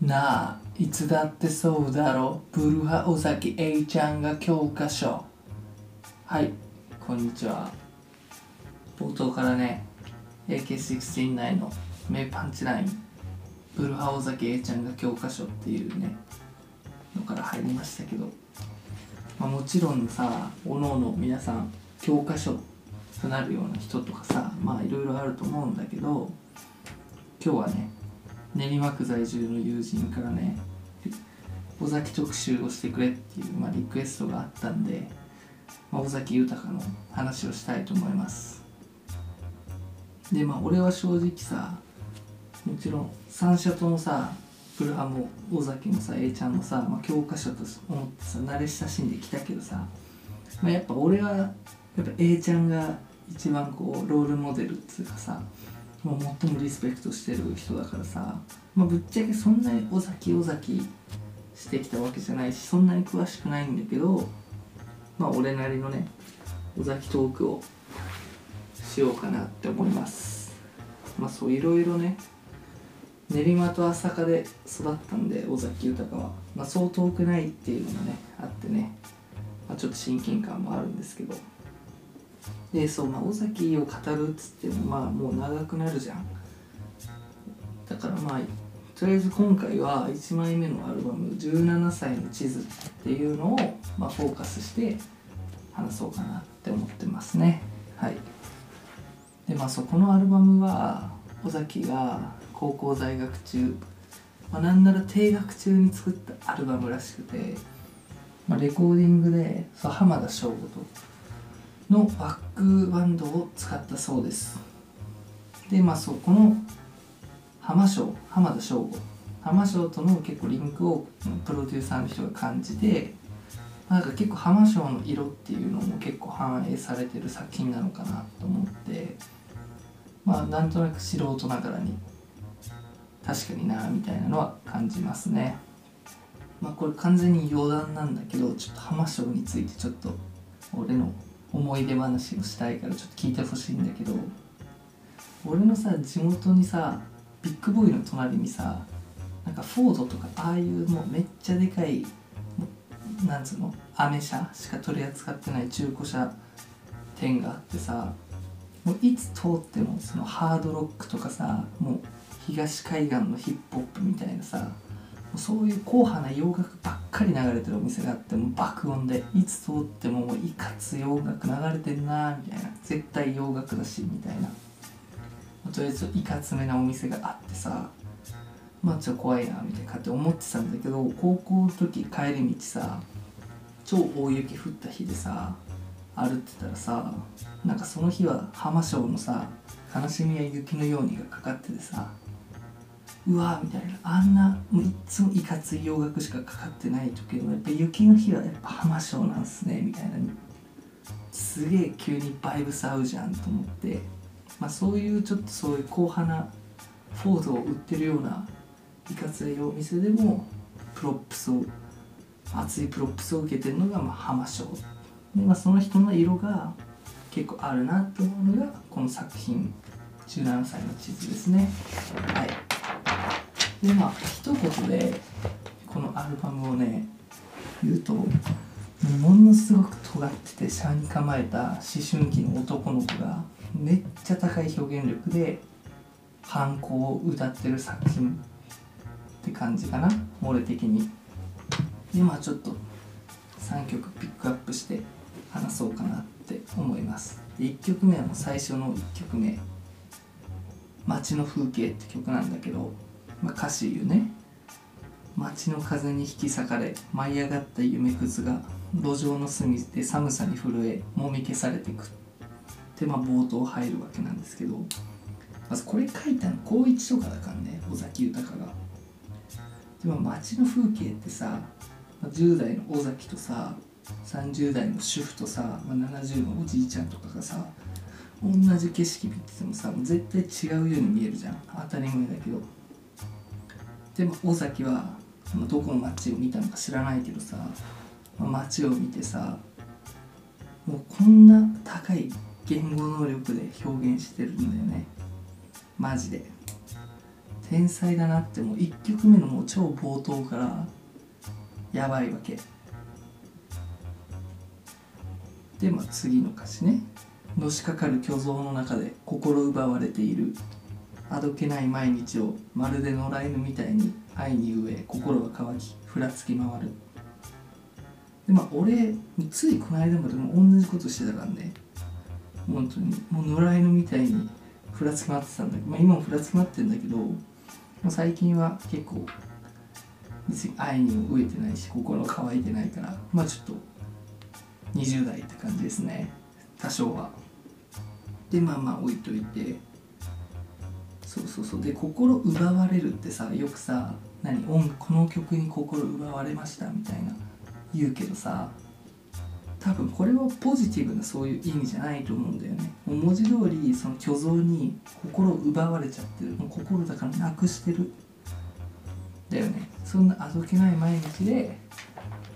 なあいつだってそうだろブルハ尾崎 A ちゃんが教科書。はいこんにちは。冒頭からね AK16 内の名パンチラインブルハ尾崎 A ちゃんが教科書っていうねのから入りましたけど、まあ、もちろんさおのおの皆さん教科書となるような人とかさまあいろいろあると思うんだけど今日はね練馬区在住の友人からね尾崎特集をしてくれっていう、まあ、リクエストがあったんで、まあ、尾崎豊の話をしたいと思います。でまあ俺は正直さもちろん三者ともさ古ハも尾崎もさ A ちゃんもさ、まあ、教科書と思ってさ慣れ親しんできたけどさ、まあ、やっぱ俺はやっぱ A ちゃんが一番こうロールモデルっつうかさもう最もリスペクトしてる人だからさ、まあ、ぶっちゃけそんなに尾崎尾崎してきたわけじゃないしそんなに詳しくないんだけどまあ俺なりのね尾崎トークをしようかなって思います。まあそういろいろね練馬と朝霞で育ったんで尾崎豊は、まあ、そう遠くないっていうのもねあってね、まあ、ちょっと親近感もあるんですけど。でそうまあ尾崎を語るっつってもまあもう長くなるじゃん。だからまあとりあえず今回は1枚目のアルバム「17歳の地図」っていうのを、まあ、フォーカスして話そうかなって思ってますね。はい。でまあそこのアルバムは尾崎が高校在学中、まあ、なんなら定学中に作ったアルバムらしくて、まあ、レコーディングでそう浜田省吾とのバックバンドを使ったそうです。でまあそこの浜翔浜田省吾。浜翔との結構リンクをプロデューサーの人が感じてなんか結構浜翔の色っていうのも結構反映されてる作品なのかなと思ってまあなんとなく素人ながらに確かになみたいなのは感じますね。まあこれ完全に余談なんだけどちょっと浜翔についてちょっと俺の思い出話をしたいからちょっと聞いてほしいんだけど俺のさ地元にさビッグボーイの隣にさなんかフォードとかああいうもうめっちゃでかいなんつうのアメ車しか取り扱ってない中古車店があってさもういつ通ってもそのハードロックとかさもう東海岸のヒップホップみたいなさそういう硬派な洋楽ばっかり流れてるお店があっても爆音でいつ通ってももういかつ洋楽流れてんなみたいな。絶対洋楽だしみたいな。とりあえずいかつめなお店があってさまあちょっと怖いなみたいなって思ってたんだけど高校の時帰り道さ超大雪降った日でさ歩ってたらさなんかその日は浜省のさ「悲しみや雪のように」がかかっててさうわみたいな。あんなもういつもいかつい洋楽しかかかってない時もやっぱ雪の日はやっぱ浜省なんすねみたいな。すげえ急にバイブス合うじゃんと思って、まあ、そういうちょっとそういう硬派なフォードを売ってるようないかついお店でもプロップスを熱いプロップスを受けてるのがまあ浜省で、まあ、その人の色が結構あるなと思うのがこの作品17歳の地図ですねはいでまあ一言でこのアルバムをね言うとものすごく尖ってて斜に構えた思春期の男の子がめっちゃ高い表現力で反抗を歌ってる作品。って感じかな俺的に。でまあちょっと3曲ピックアップして話そうかなって思います。で1曲目はもう最初の1曲目「街の風景」って曲なんだけどまあ、歌詞言うね。街の風に引き裂かれ舞い上がった夢くずが路上の隅で寒さに震えもみ消されていく。でまあ冒頭入るわけなんですけどまずこれ書いたの高一とかだからね尾崎豊が。でも街の風景ってさ10代の尾崎とさ30代の主婦とさ、まあ、70のおじいちゃんとかがさ同じ景色見ててもさ絶対違うように見えるじゃん。当たり前だけど。でも尾崎はどこの街を見たのか知らないけどさ、まあ、街を見てさもうこんな高い言語能力で表現してるんだよね。マジで。天才だなってもう1曲目のもう超冒頭からやばいわけ。でまあ次の歌詞ね。のしかかる虚像の中で心奪われている。あどけない毎日をまるで野良犬みたいに愛に飢え心が乾きふらつき回る。でまあ俺ついこの間までも同じことしてたからね。本当に。もう野良犬みたいにふらつき回ってたんだけど、まあ、今もふらつき回ってるんだけど、最近は結構別に愛にも飢えてないし心乾いてないからまあちょっと20代って感じですね。多少は。でまあまあ置いといて。そうそうそう。で心奪われるってさよくさ何音この曲に心奪われましたみたいな言うけどさ多分これはポジティブなそういう意味じゃないと思うんだよね。文字通りその虚像に心奪われちゃってる。もう心だからなくしてる。だよね。そんなあどけない毎日で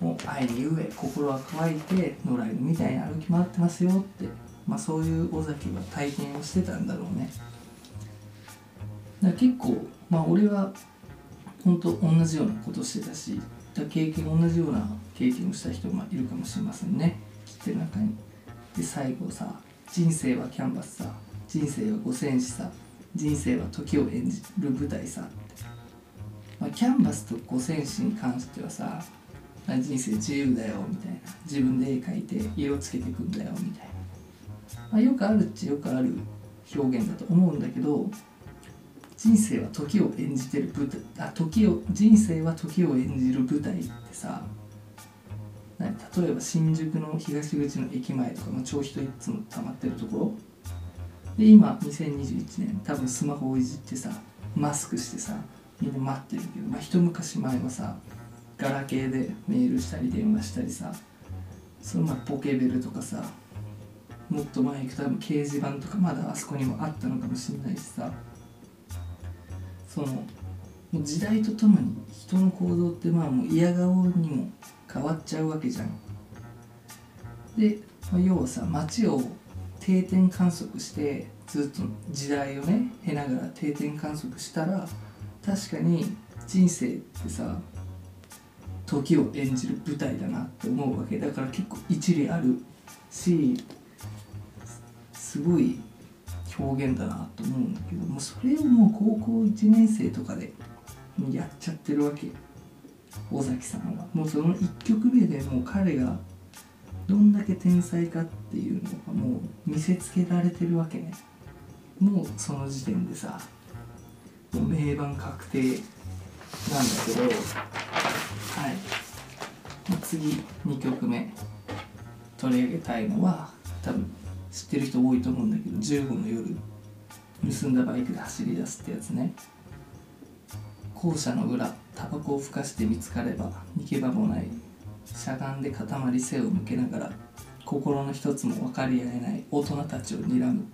もう愛に飢え心は乾いて野良犬みたいに歩き回ってますよってまあそういう尾崎は体験をしてたんだろうね。だ結構まあ俺は本当同じようなことしてたしだ経験同じような経験をした人もいるかもしれませんね。切ってる中に。で最後さ人生はキャンバスさ人生は五戦士さ人生は時を演じる舞台さ。って、まあ、キャンバスと五戦士に関してはさ人生自由だよみたいな。自分で絵描いて色つけていくんだよみたいな、まあ、よくあるっちゃよくある表現だと思うんだけど人生は時を演じてる舞台あ時を人生は時を演じる舞台ってさ例えば新宿の東口の駅前とか、まあ、超人いつも溜まってるところ。で今2021年多分スマホをいじってさマスクしてさみんな待ってるけど、まあ、一昔前はさガラケーでメールしたり電話したりさそのまポケベルとかさもっと前行くと多分掲示板とかまだあそこにもあったのかもしれないしさ。その時代とともに人の行動ってまあもう嫌顔にも変わっちゃうわけじゃん。で、要はさ街を定点観測してずっと時代をね経ながら定点観測したら確かに人生ってさ時を演じる舞台だなって思うわけだから結構一理あるしすごい表現だなと思うんだけどもそれをもう高校1年生とかでやっちゃってるわけ。尾崎さんは。もうその1曲目でもう彼がどんだけ天才かっていうのがもう見せつけられてるわけね。もうその時点でさもう名盤確定なんだけどはい。次2曲目取り上げたいのは多分知ってる人多いと思うんだけど15の夜盗んだバイクで走り出すってやつね。校舎の裏タバコをふかして見つかれば逃げ場もない。しゃがんで塊背を向けながら心の一つも分かり合えない大人たちを睨む、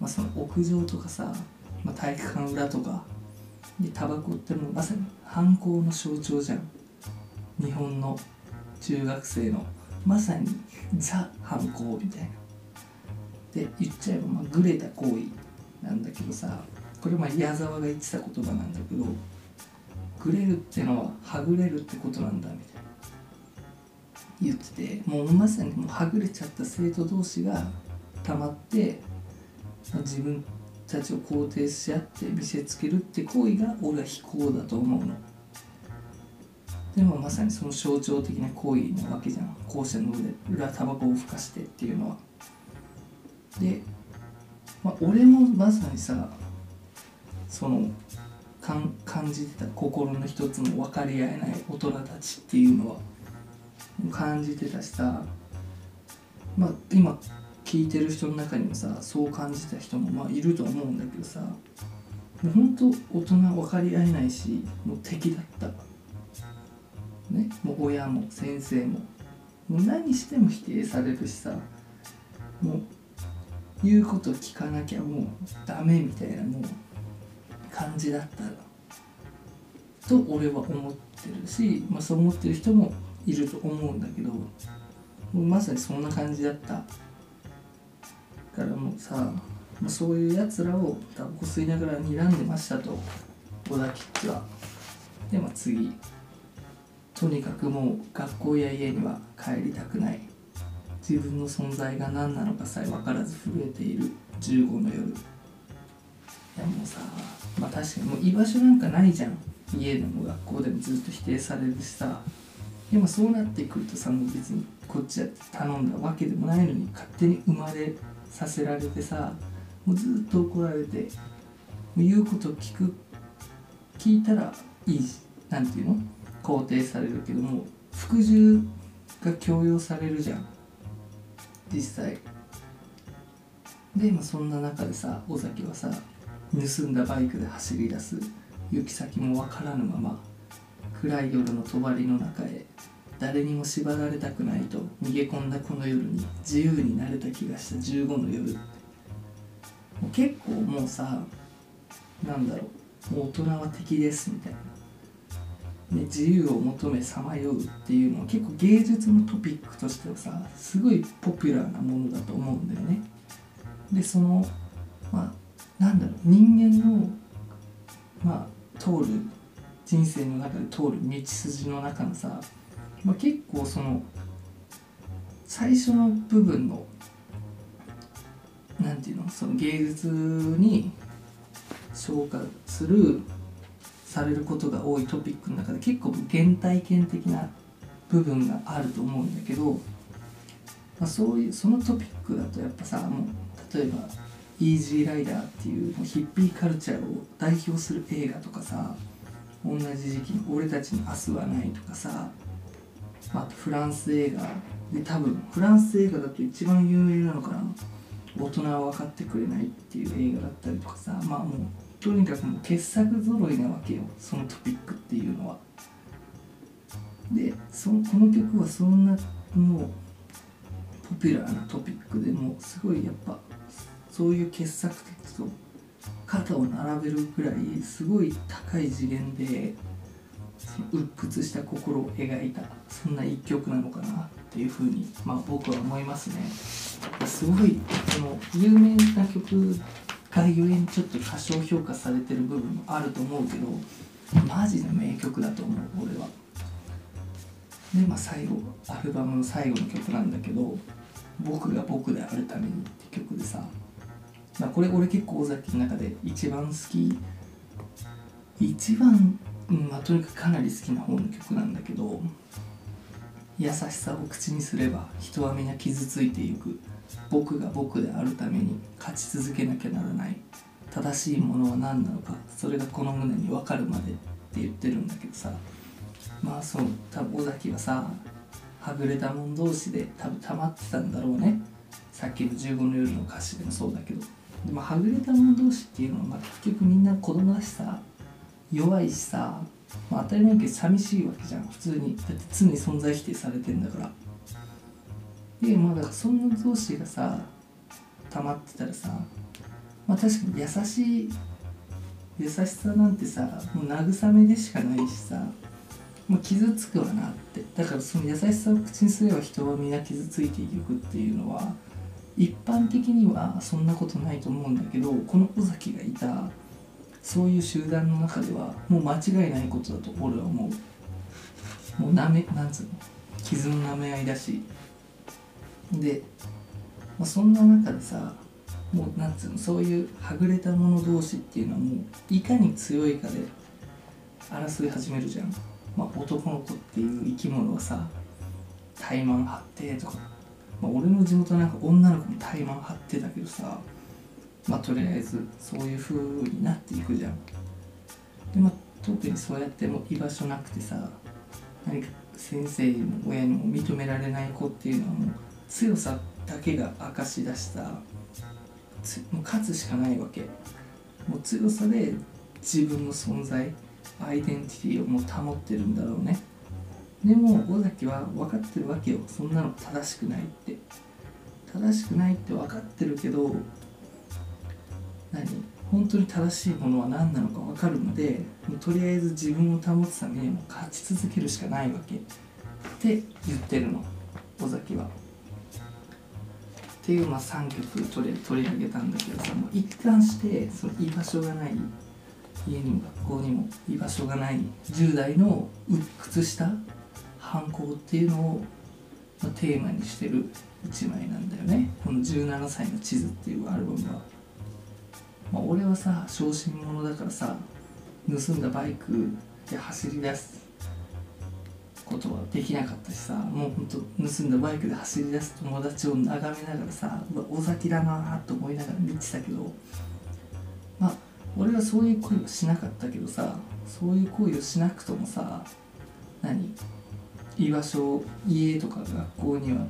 まあ、その屋上とかさ、まあ、体育館裏とかでタバコってもうまさに犯行の象徴じゃん。日本の中学生のまさにザ犯行みたいなで言っちゃえばまあグレた行為なんだけどさこれまあ矢沢が言ってた言葉なんだけどグレるってのははぐれるってことなんだみたいな言っててもうまさにもうはぐれちゃった生徒同士がたまって、まあ、自分たちを肯定し合って見せつけるって行為が俺は非行だと思うの。でもまさにその象徴的な行為なわけじゃん校舎の裏タバコをふかしてっていうのは。で、まあ、俺もまさにさそのかん感じてた心の一つも分かり合えない大人たちっていうのは感じてたしさまあ今聞いてる人の中にもさそう感じた人もまあいると思うんだけどさもうほんと大人分かり合えないしもう敵だった。ねもう親も先生も。もう何しても否定されるしさもう言うこと聞かなきゃもうダメみたいなもう感じだったと俺は思ってるし、まあ、そう思ってる人もいると思うんだけどまさにそんな感じだったからもうさ、まあ、そういうやつらをタバコ吸いながら睨んでましたと小田吉は。でまあ次。とにかくもう学校や家には帰りたくない。自分の存在が何なのかさえ分からず震えている15の夜。いやもうさまあ確かにもう居場所なんかないじゃん。家でも学校でもずっと否定されるしさ。でもそうなってくるとさもう別にこっちだって頼んだわけでもないのに勝手に生まれさせられてさもうずっと怒られてもう言うこと聞く聞いたらいいなんていうの？肯定されるけども服従が強要されるじゃん。実際。で、まあ、そんな中でさ尾崎はさ盗んだバイクで走り出す。行き先もわからぬまま暗い夜の帳の中へ誰にも縛られたくないと逃げ込んだこの夜に自由になれた気がした15の夜。もう結構もうさなんだろう大人は敵ですみたいな、ね、自由を求めさまようっていうのは結構芸術のトピックとしてはさすごいポピュラーなものだと思うんだよね。でそのまあなんだろう人間のまあ通る人生の中で通る道筋の中のさ、まあ、結構その最初の部分のなんていうのその芸術に昇華するされることが多いトピックの中で結構原体験的な部分があると思うんだけど、まあ、そういうそのトピックだとやっぱさもう例えば「イージーライダー」っていうヒッピーカルチャーを代表する映画とかさ同じ時期に「俺たちに明日はない」とかさあとフランス映画で多分フランス映画だと一番有名なのかな。大人は分かってくれないっていう映画だったりとかさまあもうとにかくもう傑作揃いなわけよそのトピックっていうのは。でそこの曲はそんなもうポピュラーなトピックでもすごいやっぱそういう傑作たちと肩を並べるくらいすごい高い次元でその鬱屈した心を描いたそんな一曲なのかなっていうふうに、まあ、僕は思いますね。すごいその有名な曲がゆえにちょっと過小評価されてる部分もあると思うけどマジの名曲だと思う俺は。でまあ最後アルバムの最後の曲なんだけど「僕が僕であるために」って曲でさ、まあ、これ俺結構尾崎の中で一番好き一番、まあ、とにかくかなり好きな方の曲なんだけど優しさを口にすれば人は皆傷ついていく僕が僕であるために勝ち続けなきゃならない。正しいものは何なのか。それがこの胸に分かるまでって言ってるんだけどさ。まあそう多分尾崎はさはぐれた者同士で多分溜まってたんだろうね。さっきの15の夜の歌詞でもそうだけど。でもはぐれた者同士っていうのは、まあ、結局みんな子供だしさ弱いしさ、まあ、当たり前けど寂しいわけじゃん。普通に。だって常に存在否定されてんだから。でまだそんな同士がさ溜まってたらさまあ確かに優しい優しさなんてさもう慰めでしかないしさもう傷つくわなって。だからその優しさを口にすれば人は皆傷ついていくっていうのは一般的にはそんなことないと思うんだけどこの尾崎がいたそういう集団の中ではもう間違いないことだと俺は思う。もうなめなんつうの？傷の舐め合いだし。で、まあ、そんな中でさもうなんつうのそういうはぐれた者同士っていうのはもういかに強いかで争い始めるじゃん、まあ、男の子っていう生き物はさ怠慢張ってとか、まあ、俺の地元なんか女の子も怠慢張ってたけどさまあとりあえずそういう風になっていくじゃん。でまあ特にそうやっても居場所なくてさ何か先生にも親にも認められない子っていうのはもう強さだけが明かし出したもう勝つしかないわけ。もう強さで自分の存在アイデンティティをもう保ってるんだろうね。でも尾崎は分かってるわけよ。そんなの正しくないって。正しくないって分かってるけど何？本当に正しいものは何なのか分かるのでもうとりあえず自分を保つためにも勝ち続けるしかないわけって言ってるの尾崎は。っていう、まあ、3曲取り取り上げたんだけどさもう一貫してその居場所がない家にも学校にも居場所がない10代の鬱屈した反抗っていうのをまあテーマにしてる一枚なんだよねこの「17歳の地図」っていうアルバムは。まあ、俺はさ小心者だからさ盗んだバイクで走り出すことはできなかったしさもうほんと盗んだバイクで走り出す友達を眺めながらさうわ尾崎だなと思いながら見てたけどまあ俺はそういう恋をしなかったけどさそういう恋をしなくともさ何居場所を家とか学校には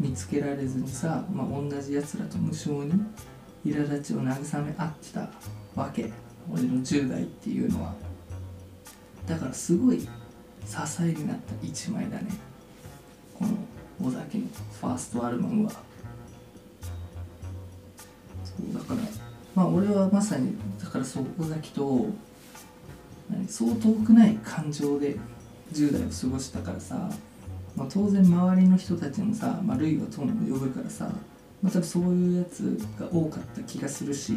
見つけられずにさ、まあ、同じやつらと無償に苛立ちを慰め合ってたわけ。俺の10代っていうのは。だからすごい支えになった一枚だね。この尾崎のファーストアルバムは。そうだからまあ俺はまさにだからそう尾崎とそう遠くない感情で10代を過ごしたからさ、まあ、当然周りの人たちもさ、まあ、類は友を呼ぶからさまあ、多分そういうやつが多かった気がするし、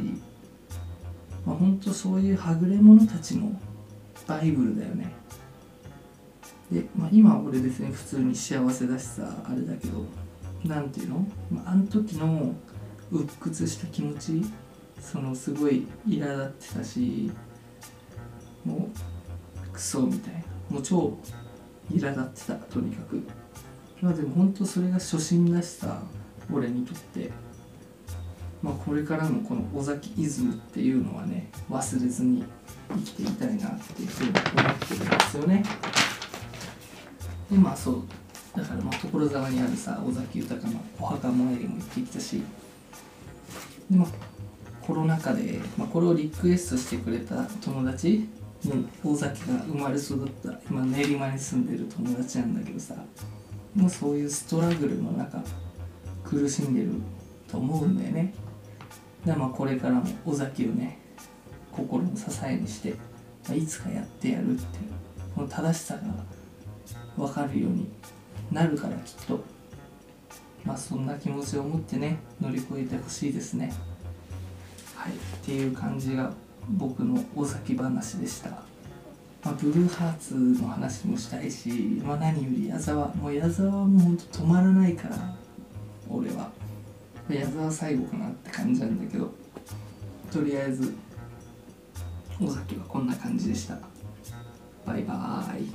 まあ、本当そういうはぐれ者たちのバイブルだよね。で、まあ、今は俺別に普通に幸せだしさあれだけどなんていうの、まあ、あの時の鬱屈した気持ちそのすごい苛立ってたしもうクソみたいな。もう超苛立ってたとにかく。まあでも本当それが初心だしさ俺にとって。まあこれからもこの尾崎イズムっていうのはね忘れずに生きていたいなっていうふうに思ってるんですよね。でまあそうだからまあ所沢にあるさ尾崎豊のお墓参りも行ってきたしでまあコロナ禍で、まあ、これをリクエストしてくれた友達もう尾崎が生まれ育った今練馬に住んでる友達なんだけどさもうそういうストラグルの中苦しんでると思うんだよね。でまあこれからも尾崎をね心の支えにして、まあ、いつかやってやるっていうこの正しさが分かるようになるからきっと。まあそんな気持ちを持ってね乗り越えてほしいですね。はい。っていう感じが僕の尾崎話でした。まあ、ブルーハーツの話もしたいし、まあ、何より矢沢もう矢沢はもうほんと止まらないから俺は。矢沢最後かなって感じなんだけどとりあえず尾崎はこんな感じでした。バイバーイ。